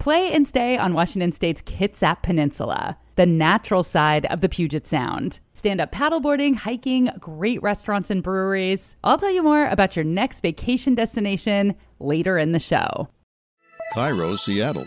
Play and stay on Washington State's Kitsap Peninsula, the natural side of the Puget Sound. Stand up paddleboarding, hiking, great restaurants and breweries. I'll tell you more about your next vacation destination later in the show. KIRO, Seattle.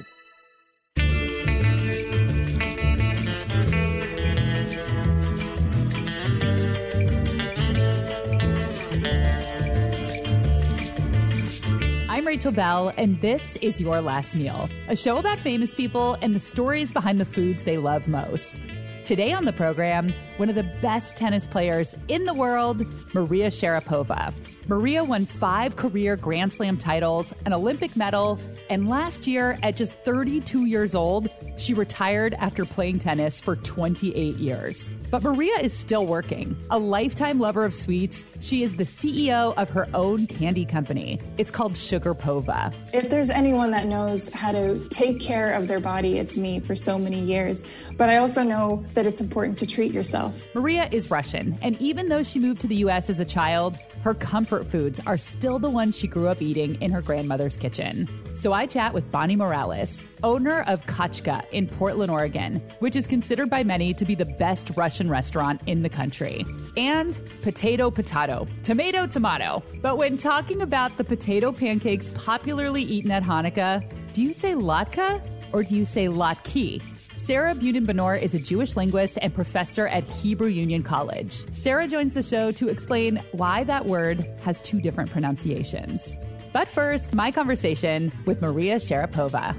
I'm Rachel Belle, and this is Your Last Meal, a show about famous people and the stories behind the foods they love most. Today on the program, one of the best tennis players in the world, Maria Sharapova. Maria won five career Grand Slam titles, an Olympic medal, and last year, at just 32 years old, she retired after playing tennis for 28 years. But Maria is still working. A lifetime lover of sweets, she is the CEO of her own candy company. It's called Sugarpova. If there's anyone that knows how to take care of their body, it's me for so many years. But I also know that it's important to treat yourself. Maria is Russian, and even though she moved to the US as a child, her comfort foods are still the ones she grew up eating in her grandmother's kitchen. So I chat with Bonnie Morales, owner of Kachka in Portland, Oregon, which is considered by many to be the best Russian restaurant in the country. And potato potato, tomato tomato. But when talking about the potato pancakes popularly eaten at Hanukkah, do you say latka or do you say latki? Sarah Bunin-Benor is a Jewish linguist and professor at Hebrew Union College. Sarah joins the show to explain why that word has two different pronunciations. But first, my conversation with Maria Sharapova.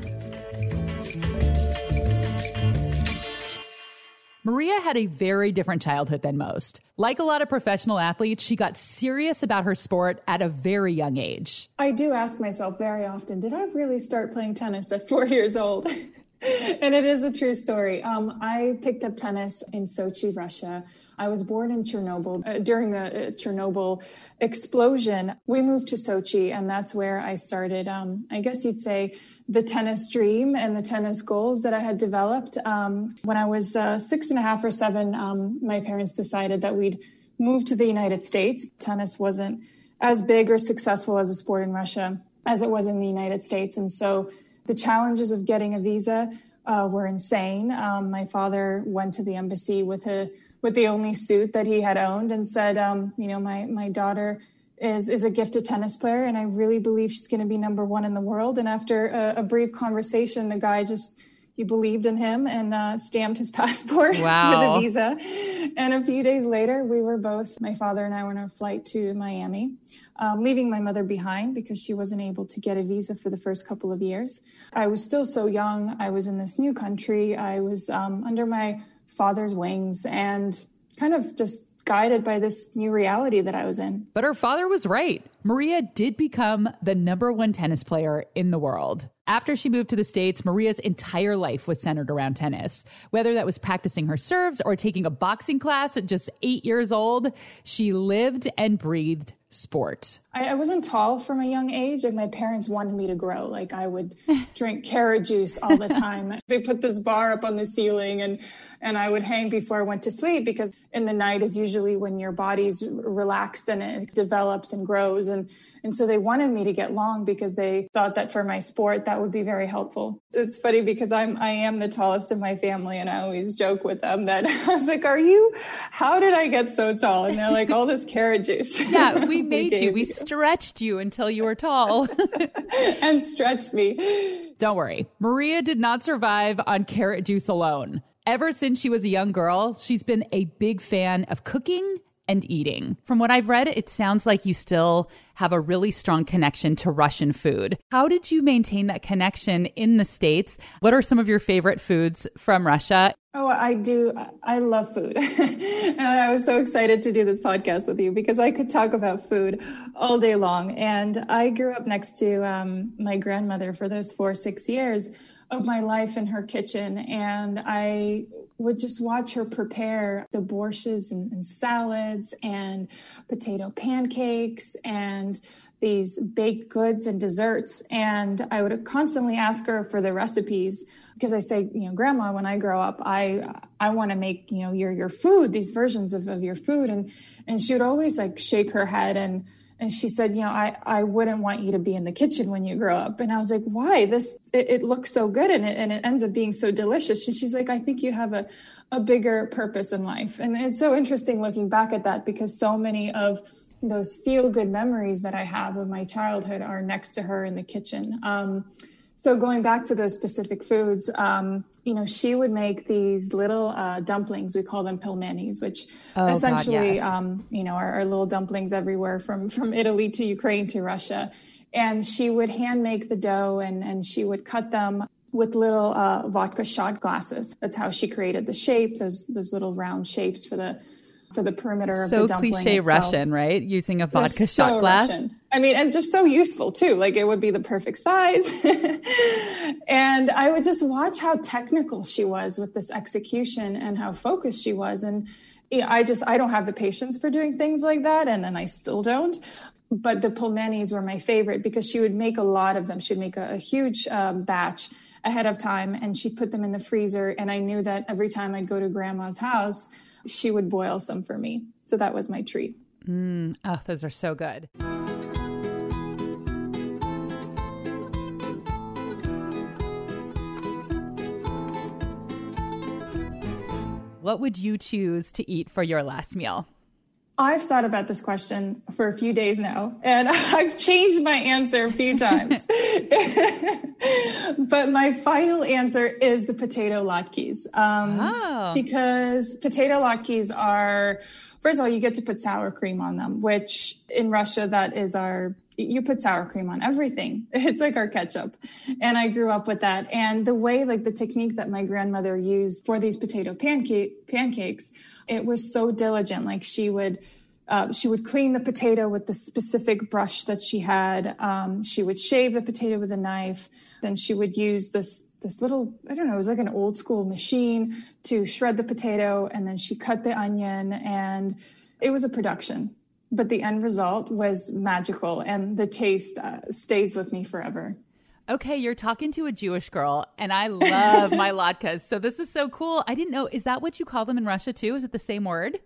Maria had a very different childhood than most. Like a lot of professional athletes, she got serious about her sport at a very young age. I do ask myself very often, did I really start playing tennis at four years old? and it is a true story. Um, I picked up tennis in Sochi, Russia. I was born in Chernobyl. Uh, during the uh, Chernobyl explosion, we moved to Sochi, and that's where I started, um, I guess you'd say, the tennis dream and the tennis goals that I had developed. Um, when I was uh, six and a half or seven, um, my parents decided that we'd move to the United States. Tennis wasn't as big or successful as a sport in Russia as it was in the United States. And so the challenges of getting a visa uh, were insane. Um, my father went to the embassy with a with the only suit that he had owned and said, um, you know, my my daughter is is a gifted tennis player, and I really believe she's going to be number one in the world. And after a, a, brief conversation, the guy just he believed in him and uh, stamped his passport wow. with a visa. And a few days later, we were both my father and I were on a flight to Miami um, leaving my mother behind because she wasn't able to get a visa for the first couple of years. I was still so young. I was in this new country. I was um, under my father's wings and kind of just guided by this new reality that I was in. But her father was right. Maria did become the number one tennis player in the world. After she moved to the States, Maria's entire life was centered around tennis. Whether that was practicing her serves or taking a boxing class at just eight years old, she lived and breathed sport? I, I, wasn't tall from a young age. Like my parents wanted me to grow. Like I would drink carrot juice all the time. they put this bar up on the ceiling and and I would hang before I went to sleep because in the night is usually when your body's relaxed and it develops and grows and and so they wanted me to get long because they thought that for my sport that would be very helpful. It's funny because I'm I am the tallest in my family and I always joke with them that I was like, "Are you how did I get so tall?" And they're like, "All this carrot juice." Yeah, we made we you. We you. stretched you until you were tall. and stretched me. Don't worry. Maria did not survive on carrot juice alone. Ever since she was a young girl, she's been a big fan of cooking and eating. From what I've read, it sounds like you still have a really strong connection to Russian food. How did you maintain that connection in the States? What are some of your favorite foods from Russia? Oh, I do. I love food. and I was so excited to do this podcast with you because I could talk about food all day long. And I grew up next to um, my grandmother for those four, six years of my life in her kitchen. And I would just watch her prepare the borsches and, and salads and potato pancakes and these baked goods and desserts. And I would constantly ask her for the recipes because I say, you know, grandma, when I grow up, I, I want to make, you know, your, your food, these versions of, of your food. And, and she would always like shake her head and, and she said, you know, I, I wouldn't want you to be in the kitchen when you grow up. And I was like, why? This, it, it looks so good and it, and it ends up being so delicious. And she's like, I think you have a, a bigger purpose in life. And it's so interesting looking back at that because so many of those feel good memories that I have of my childhood are next to her in the kitchen. Um, so going back to those specific foods, um, you know, she would make these little uh, dumplings. We call them pelmenis, which oh, essentially, God, yes. um, you know, are, are, little dumplings everywhere from from Italy to Ukraine to Russia. And she would hand make the dough, and and she would cut them with little uh, vodka shot glasses. That's how she created the shape. Those those little round shapes for the for the perimeter so of the dumpling. So cliche itself. Russian, right? Using a vodka They're shot so glass. Russian. I mean, and just so useful too. Like it would be the perfect size. and I would just watch how technical she was with this execution and how focused she was. And I just, I don't have the patience for doing things like that. And then I still don't. But the pelmenis were my favorite because she would make a lot of them. She would make a, a huge um, batch ahead of time and she put them in the freezer. And I knew that every time I'd go to grandma's house, she would boil some for me. So that was my treat. Mm, oh, those are so good. What would you choose to eat for your last meal? I've thought about this question for a few days now, and I've changed my answer a few times. but my final answer is the potato latkes. Um, oh. Because potato latkes are, first of all, you get to put sour cream on them, which in Russia, that is our you put sour cream on everything. It's like our ketchup. And I grew up with that. And the way, like the technique that my grandmother used for these potato pancake pancakes it was so diligent. Like she would, uh, she would clean the potato with the specific brush that she had. Um, she would shave the potato with a knife. Then she would use this this little I don't know, it was like an old school machine to shred the potato, and then she cut the onion, and it was a production. But the end result was magical, and the taste uh, stays with me forever. Okay, you're talking to a Jewish girl, and I love my latkes. So this is so cool. I didn't know. Is that what you call them in Russia too? Is it the same word?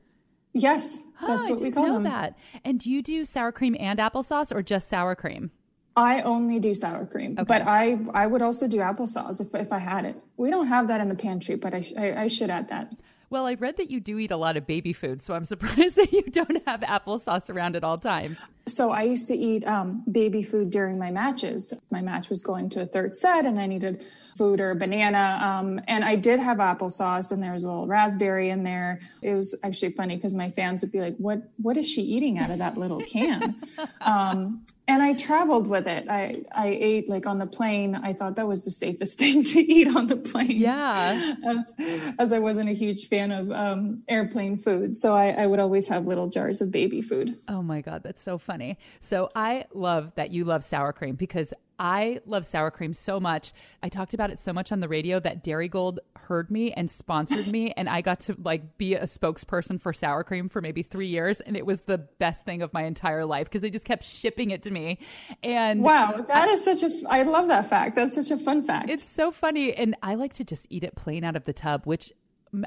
Yes, that's oh, what we call know them. That. And do you do sour cream and applesauce, or just sour cream? I only do sour cream, okay. but I I would also do applesauce if if I had it. We don't have that in the pantry, but I I, I should add that. Well, I read that you do eat a lot of baby food, so I'm surprised that you don't have applesauce around at all times. So I used to eat um, baby food during my matches. My match was going to a third set, and I needed food or banana. Um, and I did have applesauce, and there was a little raspberry in there. It was actually funny because my fans would be like, "What? What is she eating out of that little can?" um, and I traveled with it. I I ate like on the plane. I thought that was the safest thing to eat on the plane. Yeah, as as I wasn't a huge fan of um, airplane food, so I, I would always have little jars of baby food. Oh my god, that's so funny. So I love that you love sour cream because I love sour cream so much. I talked about it so much on the radio that Darigold heard me and sponsored me, and I got to like be a spokesperson for sour cream for maybe three years, and it was the best thing of my entire life because they just kept shipping it to me. And wow, that I, is such a I love that fact. That's such a fun fact. It's so funny, and I like to just eat it plain out of the tub, which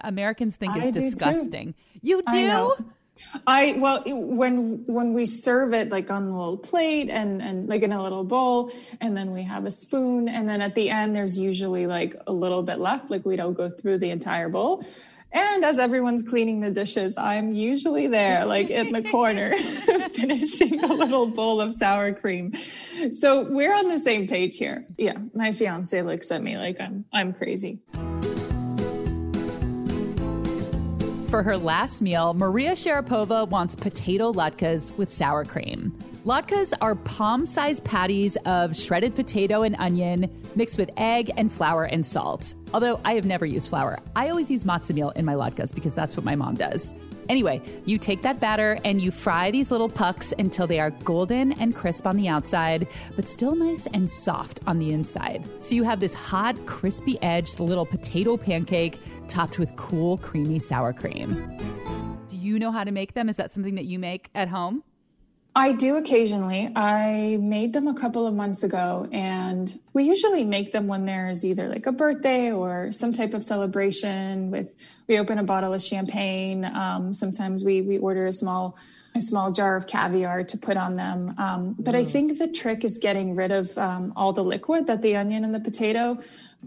Americans think is disgusting. You do? I well when when we serve it like on a little plate and and like in a little bowl and then we have a spoon and then at the end there's usually like a little bit left like we don't go through the entire bowl. And as everyone's cleaning the dishes, I'm usually there, like in the corner, finishing a little bowl of sour cream. So we're on the same page here. Yeah, my fiance looks at me like I'm I'm crazy. For her last meal, Maria Sharapova wants potato latkes with sour cream. Latkes are palm sized patties of shredded potato and onion mixed with egg and flour and salt. Although I have never used flour, I always use matzo meal in my latkes because that's what my mom does. Anyway, you take that batter and you fry these little pucks until they are golden and crisp on the outside, but still nice and soft on the inside. So you have this hot, crispy edged little potato pancake topped with cool, creamy sour cream. Do you know how to make them? Is that something that you make at home? I do occasionally. I made them a couple of months ago, and we usually make them when there's either like a birthday or some type of celebration. With we open a bottle of champagne. Um, sometimes we we order a small a small jar of caviar to put on them. Um, but mm. I think the trick is getting rid of um, all the liquid that the onion and the potato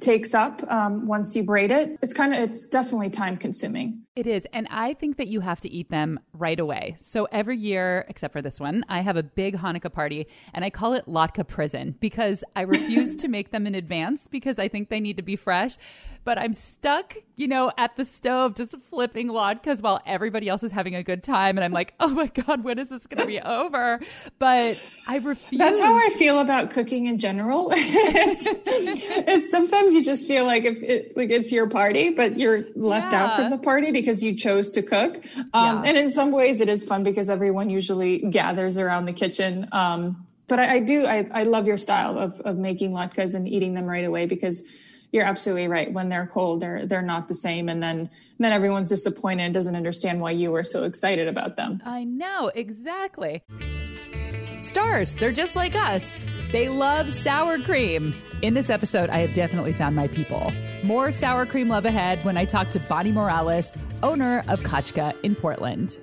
takes up um, once you braid it. It's kind of, it's definitely time consuming. It is. And I think that you have to eat them right away. So every year, except for this one, I have a big Hanukkah party and I call it Latke Prison because I refuse to make them in advance because I think they need to be fresh. But I'm stuck, you know, at the stove just flipping latkes while everybody else is having a good time. And I'm like, oh my God, when is this going to be over? But I refuse. That's how I feel about cooking in general. it's, it's, sometimes you just feel like if it, like it's your party, but you're left yeah. out from the party because you chose to cook. Um, yeah. And in some ways, it is fun because everyone usually gathers around the kitchen. Um, but I, I do, I, I, love your style of, of making latkes and eating them right away because you're absolutely right. When they're cold, they're they're not the same, and then then everyone's disappointed and doesn't understand why you were so excited about them. I know exactly. Stars, they're just like us. They love sour cream. In this episode, I have definitely found my people. More sour cream love ahead when I talk to Bonnie Morales, owner of Kachka in Portland.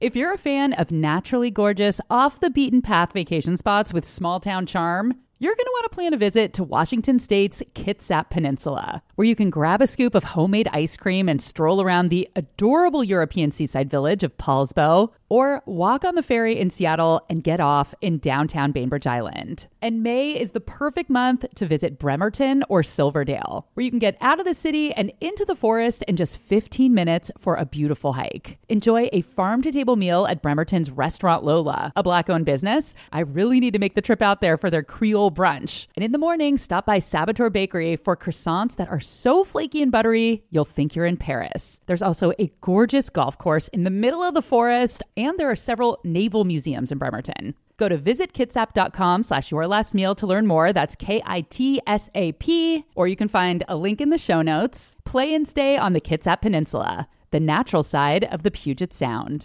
If you're a fan of naturally gorgeous, off the beaten path vacation spots with small town charm, you're going to want to plan a visit to Washington State's Kitsap Peninsula, where you can grab a scoop of homemade ice cream and stroll around the adorable European seaside village of Poulsbo, or walk on the ferry in Seattle and get off in downtown Bainbridge Island. And May is the perfect month to visit Bremerton or Silverdale, where you can get out of the city and into the forest in just 15 minutes for a beautiful hike. Enjoy a farm to table meal at Bremerton's Restaurant Lola, a black owned business. I really need to make the trip out there for their Creole brunch. And in the morning, stop by Saboteur Bakery for croissants that are so flaky and buttery, you'll think you're in Paris. There's also a gorgeous golf course in the middle of the forest there are several naval museums in Bremerton. Go to visitkitsap.com slash your last meal to learn more. That's K-I-T-S-A-P. Or you can find a link in the show notes. Play and stay on the Kitsap Peninsula, the natural side of the Puget Sound.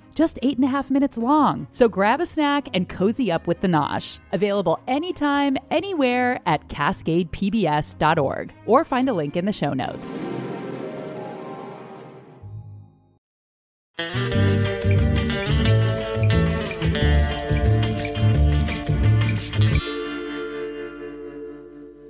just eight and a half minutes long. So grab a snack and cozy up with the Nosh. Available anytime, anywhere at cascadepbs.org or find a link in the show notes.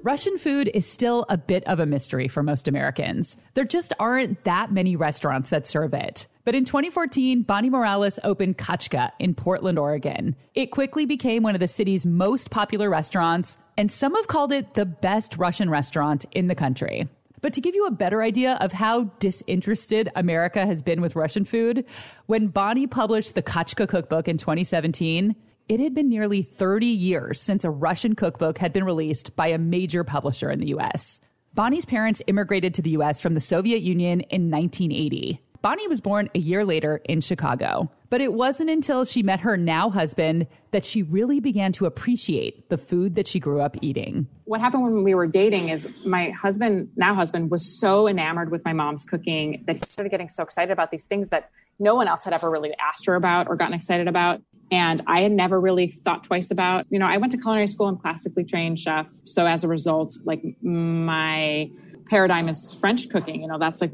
Russian food is still a bit of a mystery for most Americans. There just aren't that many restaurants that serve it. But in 2014, Bonnie Morales opened Kachka in Portland, Oregon. It quickly became one of the city's most popular restaurants, and some have called it the best Russian restaurant in the country. But to give you a better idea of how disinterested America has been with Russian food, when Bonnie published the Kachka cookbook in 2017, it had been nearly 30 years since a Russian cookbook had been released by a major publisher in the US. Bonnie's parents immigrated to the US from the Soviet Union in 1980. Bonnie was born a year later in Chicago. But it wasn't until she met her now husband that she really began to appreciate the food that she grew up eating. What happened when we were dating is my husband, now husband, was so enamored with my mom's cooking that he started getting so excited about these things that no one else had ever really asked her about or gotten excited about. And I had never really thought twice about, you know, I went to culinary school and classically trained chef. So as a result, like my paradigm is French cooking. You know, that's like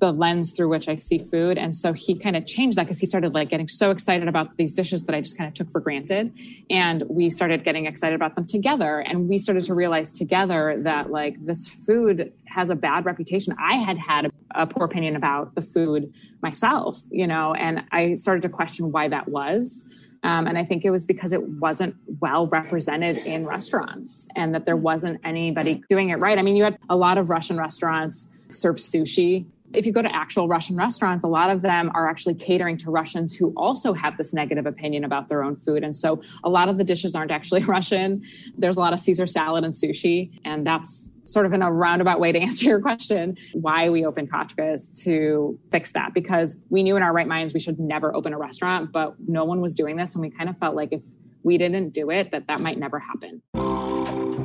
the lens through which I see food. And so he kind of changed that because he started like getting so excited about these dishes that I just kind of took for granted. And we started getting excited about them together. And we started to realize together that like this food has a bad reputation. I had had a, a poor opinion about the food myself, you know, and I started to question why that was. Um, and I think it was because it wasn't well represented in restaurants and that there wasn't anybody doing it right. I mean, you had a lot of Russian restaurants serve sushi. If you go to actual Russian restaurants, a lot of them are actually catering to Russians who also have this negative opinion about their own food. And so a lot of the dishes aren't actually Russian. There's a lot of Caesar salad and sushi. And that's sort of in a roundabout way to answer your question, why we opened Kachka is to fix that because we knew in our right minds we should never open a restaurant, but no one was doing this. And we kind of felt like if we didn't do it, that that might never happen.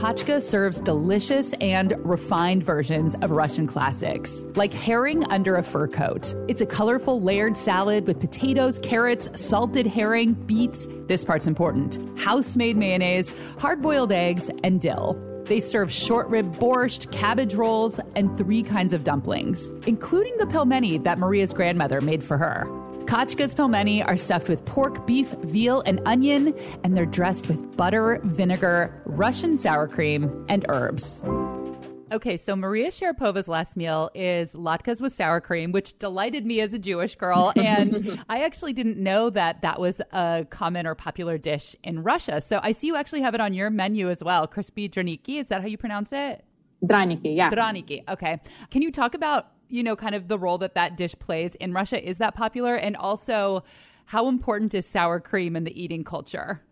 Kachka serves delicious and refined versions of Russian classics, like herring under a fur coat. It's a colorful layered salad with potatoes, carrots, salted herring, beets, this part's important, house made mayonnaise, hard boiled eggs, and dill. They serve short rib borscht, cabbage rolls, and three kinds of dumplings, including the pelmeni that Maria's grandmother made for her. Kachka's pelmeni are stuffed with pork, beef, veal, and onion, and they're dressed with butter, vinegar, Russian sour cream, and herbs. Okay, so Maria Sharapova's last meal is latkes with sour cream, which delighted me as a Jewish girl. And I actually didn't know that that was a common or popular dish in Russia. So I see you actually have it on your menu as well. Crispy draniki, is that how you pronounce it? Draniki, yeah. Draniki, okay. Can you talk about you know, kind of the role that that dish plays in Russia? Is that popular? And also, how important is sour cream in the eating culture?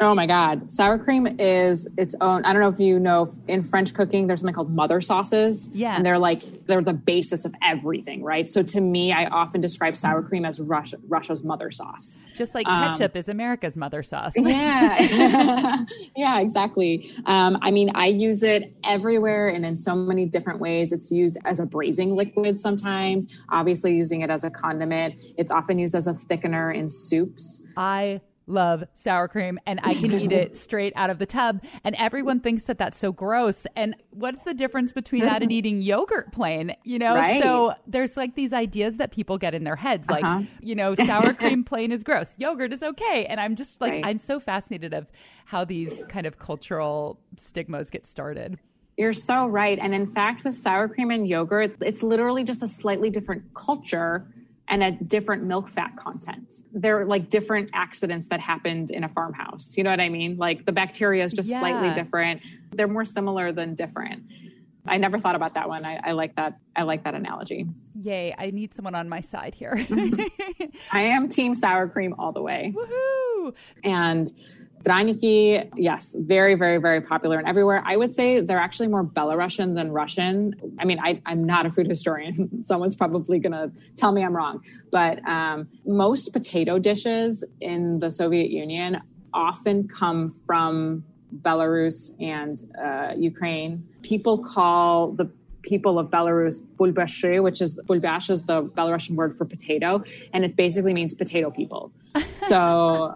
Oh my God. Sour cream is its own. I don't know if you know in French cooking, there's something called mother sauces. Yeah. And they're like, they're the basis of everything, right? So to me, I often describe sour cream as Russia, Russia's mother sauce. Just like ketchup um, is America's mother sauce. Yeah. yeah, exactly. Um, I mean, I use it everywhere and in so many different ways. It's used as a braising liquid sometimes, obviously using it as a condiment. It's often used as a thickener in soups. I love sour cream and I can eat it straight out of the tub. And everyone thinks that that's so gross. And what's the difference between that and eating yogurt plain? You know, right. so there's like these ideas that people get in their heads, like, uh-huh. you know, sour cream plain is gross, yogurt is okay. And I'm just like, right. I'm so fascinated of how these kind of cultural stigmas get started. You're so right. And in fact, with sour cream and yogurt, it's literally just a slightly different culture and a different milk fat content. They're like different accidents that happened in a farmhouse. You know what I mean? Like the bacteria is just yeah. slightly different. They're more similar than different. I never thought about that one. I, I, like that. I like that analogy. Yay! I need someone on my side here. I am team sour cream all the way. Woohoo! And Draniki, yes, very, very, very popular and everywhere. I would say they're actually more Belarusian than Russian. I mean, I, am not a food historian. Someone's probably going to tell me I'm wrong. But um, most potato dishes in the Soviet Union often come from Belarus and uh, Ukraine. People call the people of Belarus bulbashi, which is bulbash is the Belarusian word for potato, and it basically means potato people. So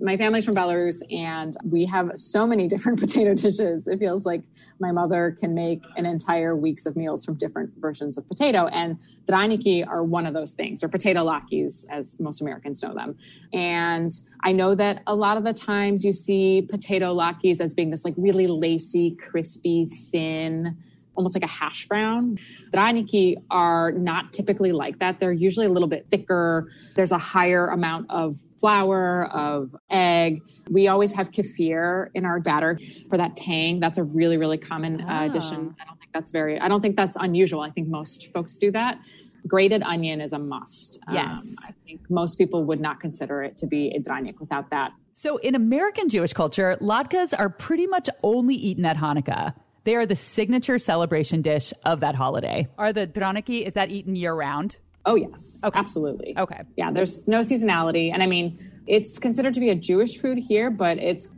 my family's from Belarus and we have so many different potato dishes. It feels like my mother can make an entire weeks of meals from different versions of potato. And draniki are one of those things, or potato latkes, as most Americans know them. And I know that a lot of the times you see potato latkes as being this like really lacy, crispy, thin, almost like a hash brown. Draniki are not typically like that. They're usually a little bit thicker. There's a higher amount of flour, of egg. We always have kefir in our batter for that tang. That's a really, really common uh, oh. addition. I don't think that's very, I don't think that's unusual. I think most folks do that. Grated onion is a must. Yes. Um, I think most people would not consider it to be a dranik without that. So in American Jewish culture, latkes are pretty much only eaten at Hanukkah. They are the signature celebration dish of that holiday. Are the draniki, is that eaten year round? Oh, yes. Okay. Absolutely. Okay. Yeah, there's no seasonality. And I mean, it's considered to be a Jewish food here, but it's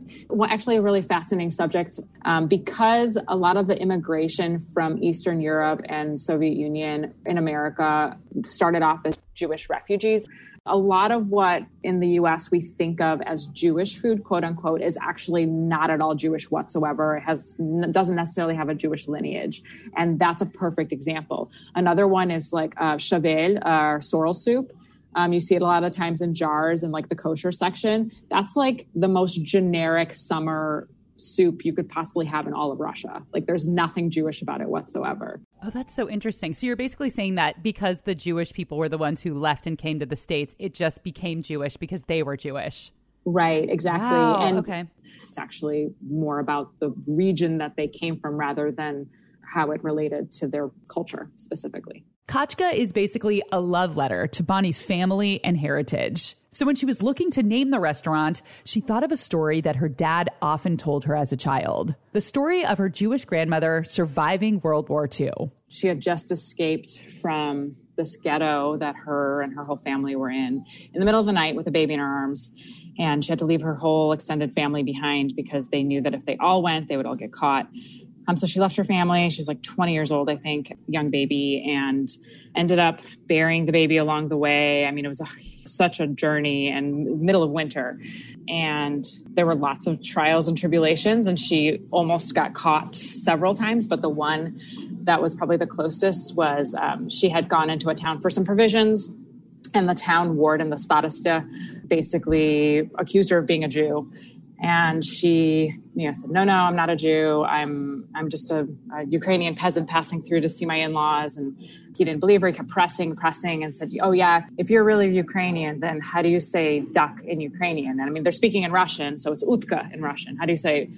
actually a really fascinating subject um, because a lot of the immigration from Eastern Europe and Soviet Union in America started off as Jewish refugees. A lot of what in the US we think of as Jewish food, quote unquote, is actually not at all Jewish whatsoever. It has doesn't necessarily have a Jewish lineage, and that's a perfect example. Another one is like uh, shavel, uh, sorrel soup um, you see it a lot of times in jars in like the kosher section. That's like the most generic summer soup you could possibly have in all of Russia. Like there's nothing Jewish about it whatsoever. Oh, that's so interesting. So you're basically saying that because the Jewish people were the ones who left and came to the States, it just became Jewish because they were Jewish. Right, exactly. Wow, and okay. it's actually more about the region that they came from rather than how it related to their culture specifically. Kachka is basically a love letter to Bonnie's family and heritage. So when she was looking to name the restaurant, she thought of a story that her dad often told her as a child the story of her Jewish grandmother surviving World War II. She had just escaped from this ghetto that her and her whole family were in in the middle of the night with a baby in her arms. And she had to leave her whole extended family behind because they knew that if they all went, they would all get caught. Um, so she left her family. She was like 20 years old, I think, young baby, and ended up burying the baby along the way. I mean, it was a, such a journey and middle of winter. And there were lots of trials and tribulations, and she almost got caught several times. But the one that was probably the closest was um, she had gone into a town for some provisions and the town ward and the starosta basically accused her of being a Jew and she you know said no no i'm not a jew. I'm i'm just a, a, ukrainian peasant passing through to see my in-laws. And he didn't believe her. He kept pressing pressing and said oh yeah if you're really ukrainian then how do you say duck in ukrainian? And i mean they're speaking in russian so it's utka in russian. How do you say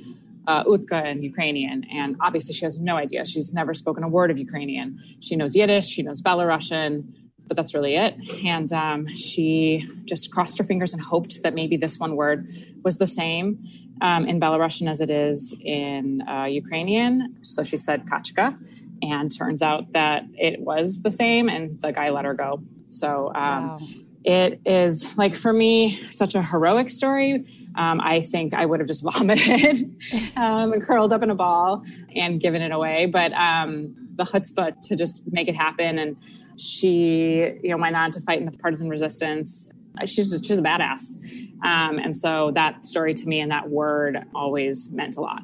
uh, utka in ukrainian? And obviously she has no idea. She's never spoken a word of ukrainian. She knows yiddish she knows belarusian but that's really it. And um, she just crossed her fingers and hoped that maybe this one word was the same um, in Belarusian as it is in uh, Ukrainian. So she said kachka, and turns out that it was the same, and the guy let her go. So um, wow. it is like for me such a heroic story. Um, I think I would have just vomited um, and curled up in a ball and given it away. But um, the chutzpah to just make it happen and she, you know, went on to fight in the partisan resistance. She's she's a badass, um, and so that story to me and that word always meant a lot.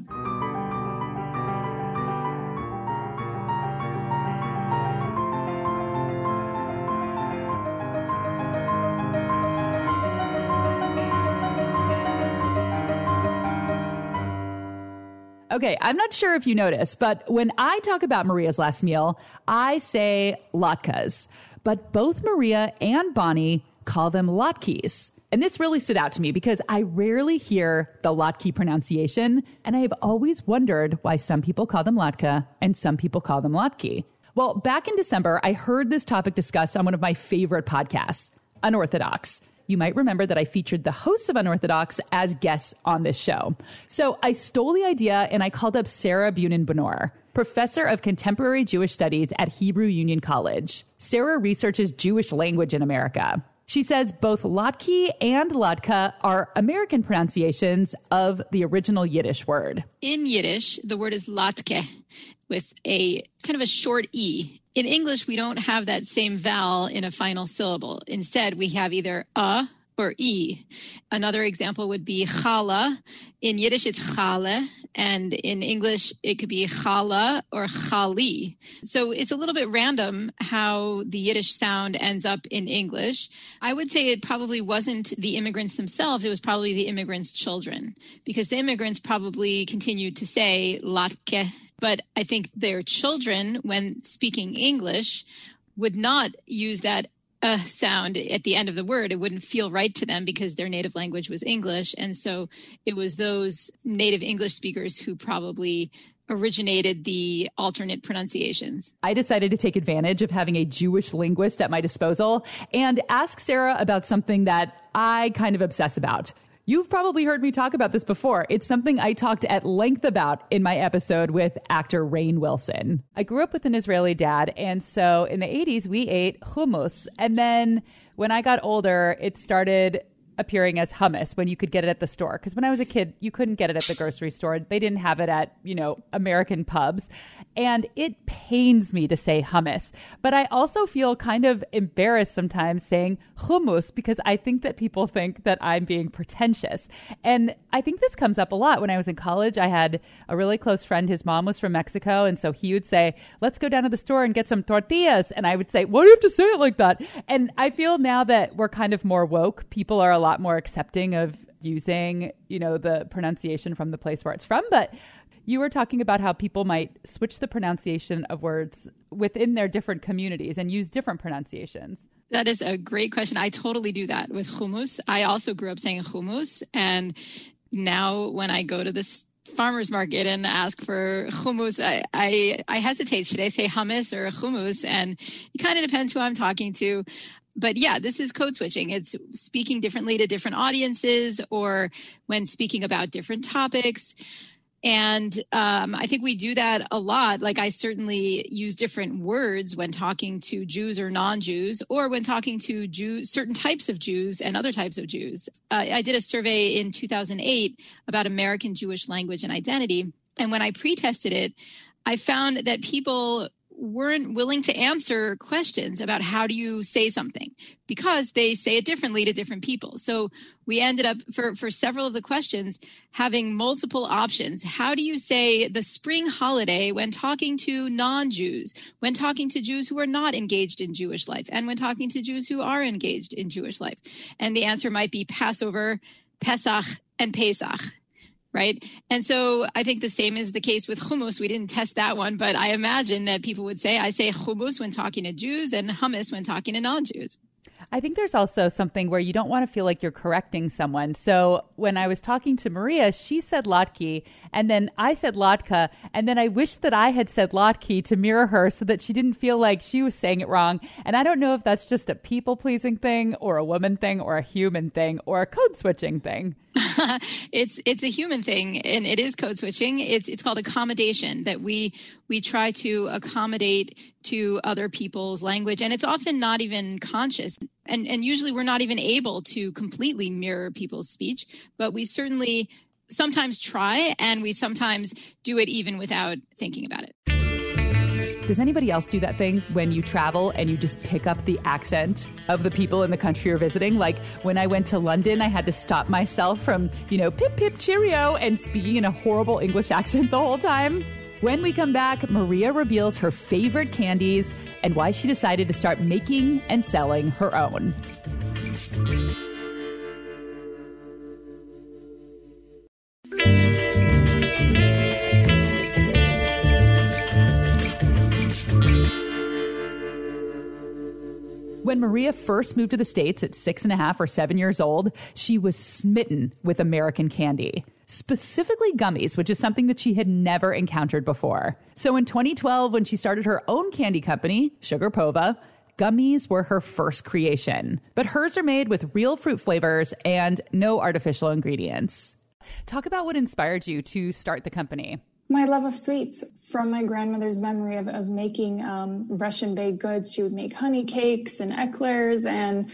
Okay, I'm not sure if you noticed, but when I talk about Maria's last meal, I say latkes. But both Maria and Bonnie call them latkes. And this really stood out to me because I rarely hear the latke pronunciation, and I have always wondered why some people call them latke and some people call them latke. Well, back in December, I heard this topic discussed on one of my favorite podcasts, Unorthodox you might remember that I featured the hosts of Unorthodox as guests on this show. So I stole the idea and I called up Sarah Bunin Benor, professor of contemporary Jewish studies at Hebrew Union College. Sarah researches Jewish language in America. She says both Latke and Latka are American pronunciations of the original Yiddish word. In Yiddish, the word is Latke with a kind of a short E in English, we don't have that same vowel in a final syllable. Instead, we have either a or e. Another example would be chala. In Yiddish, it's chale, and in English, it could be chala or chali. So it's a little bit random how the Yiddish sound ends up in English. I would say it probably wasn't the immigrants themselves, it was probably the immigrants' children, because the immigrants probably continued to say latke but I think their children, when speaking English, would not use that uh sound at the end of the word. It wouldn't feel right to them because their native language was English. And so it was those native English speakers who probably originated the alternate pronunciations. I decided to take advantage of having a Jewish linguist at my disposal and ask Sarah about something that I kind of obsess about You've probably heard me talk about this before. It's something I talked at length about in my episode with actor Rainn Wilson. I grew up with an Israeli dad, and so in the 80s, we ate hummus. And then when I got older, it started appearing as hummus when you could get it at the store. Because when I was a kid, you couldn't get it at the grocery store. They didn't have it at, you know, American pubs. And it pains me to say hummus. But I also feel kind of embarrassed sometimes saying hummus because I think that people think that I'm being pretentious. And I think this comes up a lot. When I was in college, I had a really close friend. His mom was from Mexico. And so he would say, let's go down to the store and get some tortillas. And I would say, why do you have to say it like that? And I feel now that we're kind of more woke, people are a lot more accepting of using, you know, the pronunciation from the place where it's from. But you were talking about how people might switch the pronunciation of words within their different communities and use different pronunciations. That is a great question. I totally do that with hummus. I also grew up saying hummus. And now when I go to this farmer's market and ask for hummus, I, I, I hesitate. Should I say hummus or hummus? And it kind of depends who I'm talking to but yeah, this is code switching. It's speaking differently to different audiences or when speaking about different topics. And um, I think we do that a lot. Like I certainly use different words when talking to Jews or non-Jews, or when talking to Jews, certain types of Jews and other types of Jews. Uh, I did a survey in 2008 about American Jewish language and identity, and when I pre-tested it, I found that people weren't willing to answer questions about how do you say something because they say it differently to different people. So we ended up for, for several of the questions having multiple options. How do you say the spring holiday when talking to non-Jews, when talking to Jews who are not engaged in Jewish life, and when talking to Jews who are engaged in Jewish life? And the answer might be Passover, Pesach, and Pesach right? And so I think the same is the case with hummus. We didn't test that one, but I imagine that people would say, I say hummus when talking to Jews and hummus when talking to non Jews. I think there's also something where you don't want to feel like you're correcting someone. So when I was talking to Maria, she said latke, and then I said latka, and then I wished that I had said latke to mirror her so that she didn't feel like she was saying it wrong. And I don't know if that's just a people pleasing thing, or a woman thing, or a human thing, or a code switching thing. it's it's a human thing and it is code switching it's it's called accommodation that we we try to accommodate to other people's language and it's often not even conscious and and usually we're not even able to completely mirror people's speech but we certainly sometimes try and we sometimes do it even without thinking about it does anybody else do that thing when you travel and you just pick up the accent of the people in the country you're visiting? Like when I went to London, I had to stop myself from, you know, pip pip cheerio and speaking in a horrible English accent the whole time. When we come back, Maria reveals her favorite candies and why she decided to start making and selling her own. When Maria first moved to the States at six and a half or seven years old, she was smitten with American candy, specifically gummies, which is something that she had never encountered before. So in 2012, when she started her own candy company, Sugarpova, gummies were her first creation. But hers are made with real fruit flavors and no artificial ingredients. Talk about what inspired you to start the company. My love of sweets from my grandmother's memory of, of making um, Russian baked goods. She would make honey cakes and eclairs and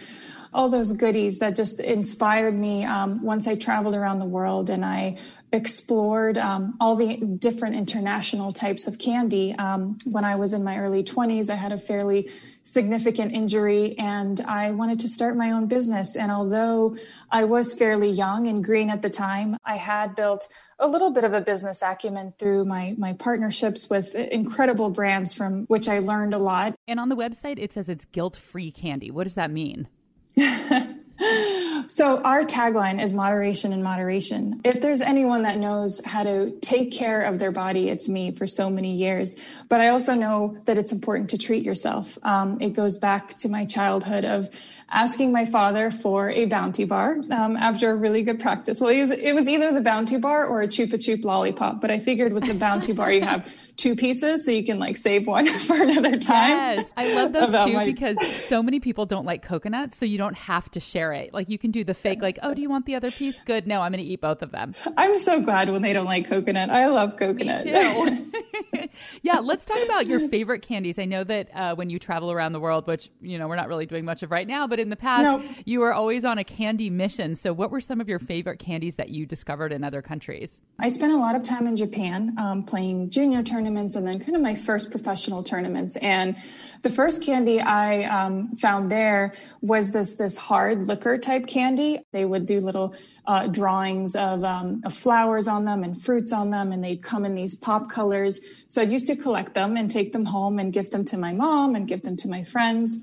all those goodies that just inspired me um, once I traveled around the world and I explored um, all the different international types of candy. Um, when I was in my early 20s, I had a fairly significant injury and I wanted to start my own business. And although I was fairly young and green at the time, I had built a little bit of a business acumen through my my partnerships with incredible brands from which I learned a lot. And on the website it says it's guilt-free candy. What does that mean? so our tagline is moderation and moderation. If there's anyone that knows how to take care of their body, it's me for so many years. But I also know that it's important to treat yourself. Um, it goes back to my childhood of asking my father for a bounty bar um, after a really good practice. Well, it was, it was either the bounty bar or a chupa chup lollipop, but I figured with the bounty bar, you have two pieces so you can like save one for another time. Yes, I love those too my... because so many people don't like coconuts, so you don't have to share it. Like you can do the fake, like, oh, do you want the other piece? Good. No, I'm going to eat both of them. I'm so glad when they don't like coconut. I love coconut. Me too. yeah, let's talk about your favorite candies. I know that uh, when you travel around the world, which you know we're not really doing much of right now, but in the past nope. you were always on a candy mission. So, what were some of your favorite candies that you discovered in other countries? I spent a lot of time in Japan um, playing junior tournaments and then kind of my first professional tournaments. And the first candy I um, found there was this this hard liquor type candy. They would do little uh, drawings of, um, of, flowers on them and fruits on them, and they'd come in these pop colors. So I used to collect them and take them home and give them to my mom and give them to my friends.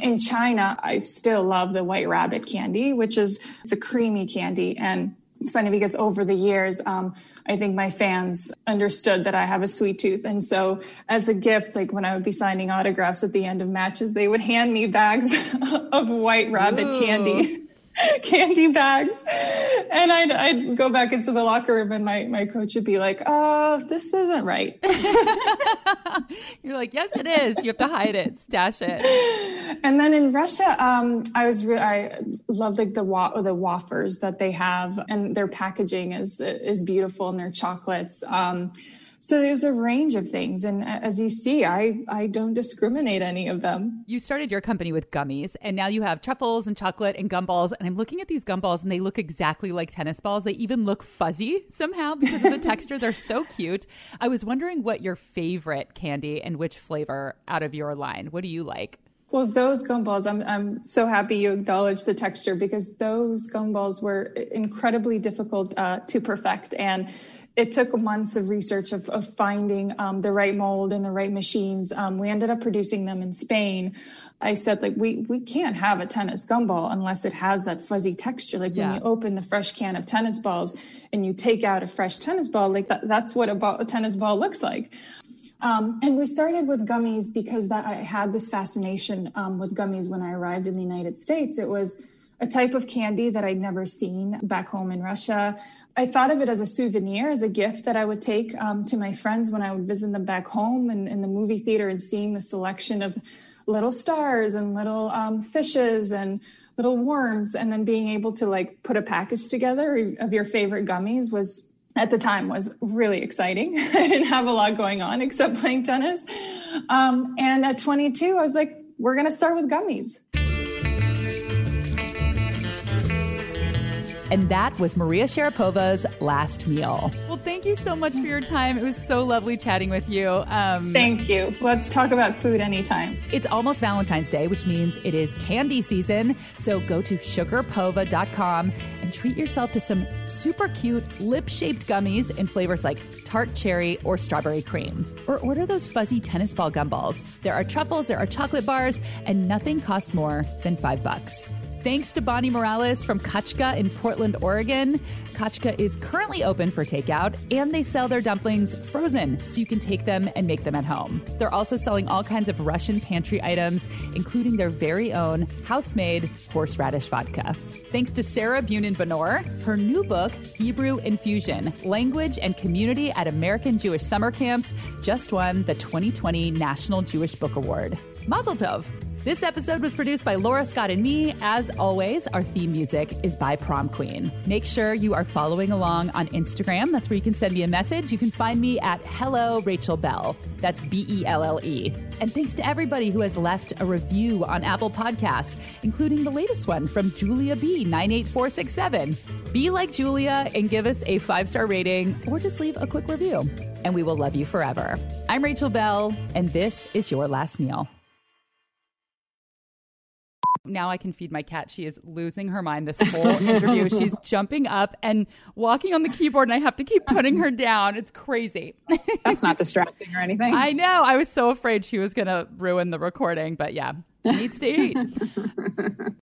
In China, I still love the white rabbit candy, which is it's a creamy candy, and it's funny because over the years, um, I think my fans understood that I have a sweet tooth. And so, as a gift, like when I would be signing autographs at the end of matches, they would hand me bags of white rabbit Ooh. candy. candy bags. And I'd, I'd go back into the locker room and my, my coach would be like, oh, this isn't right. You're like, yes, it is. You have to hide it, stash it. And then in Russia, um, I was, re- I love like the, wa- the wafers that they have and their packaging is, is beautiful and their chocolates. Um, so there's a range of things. And as you see, I, I don't discriminate any of them. You started your company with gummies, and now you have truffles and chocolate and gumballs. And I'm looking at these gumballs, and they look exactly like tennis balls. They even look fuzzy somehow because of the texture. They're so cute. I was wondering what your favorite candy and which flavor out of your line. What do you like? Well, those gumballs, I'm, I'm so happy you acknowledged the texture because those gumballs were incredibly difficult uh, to perfect. And it took months of research of, of finding um, the right mold and the right machines. Um, we ended up producing them in Spain. I said, like, we, we can't have a tennis gumball unless it has that fuzzy texture. Like yeah. when you open the fresh can of tennis balls and you take out a fresh tennis ball, like that, that's what a, ball, a tennis ball looks like. Um, and we started with gummies because that I had this fascination um, with gummies when I arrived in the United States. It was a type of candy that I'd never seen back home in Russia. I thought of it as a souvenir, as a gift that I would take um, to my friends when I would visit them back home and in the movie theater and seeing the selection of little stars and little um, fishes and little worms, and then being able to like put a package together of your favorite gummies was at the time was really exciting. I didn't have a lot going on except playing tennis. Um, and at 22, I was like, we're going to start with gummies. And that was Maria Sharapova's last meal. Well, thank you so much for your time. It was so lovely chatting with you. Um, thank you. Let's talk about food anytime. It's almost Valentine's Day, which means it is candy season. So go to sugarpova.com and treat yourself to some super cute lip shaped gummies in flavors like tart cherry or strawberry cream. Or order those fuzzy tennis ball gumballs. There are truffles, there are chocolate bars, and nothing costs more than five bucks. Thanks to Bonnie Morales from Kachka in Portland, Oregon. Kachka is currently open for takeout and they sell their dumplings frozen so you can take them and make them at home. They're also selling all kinds of Russian pantry items, including their very own house made horseradish vodka. Thanks to Sarah Bunin Benor, her new book, Hebrew Infusion Language and Community at American Jewish Summer Camps, just won the 2020 National Jewish Book Award. Mazel Tov! This episode was produced by Laura Scott and me. As always, our theme music is by Prom Queen. Make sure you are following along on Instagram. That's where you can send me a message. You can find me at Hello Rachel Belle. That's B E L L E. And thanks to everybody who has left a review on Apple Podcasts, including the latest one from Julia B, 98467. Be like Julia and give us a five star rating or just leave a quick review, and we will love you forever. I'm Rachel Belle, and this is Your Last Meal. Now I can feed my cat. She is losing her mind this whole interview. She's jumping up and walking on the keyboard, and I have to keep putting her down. It's crazy. That's not distracting or anything. I know. I was so afraid she was going to ruin the recording, but yeah, she needs to eat.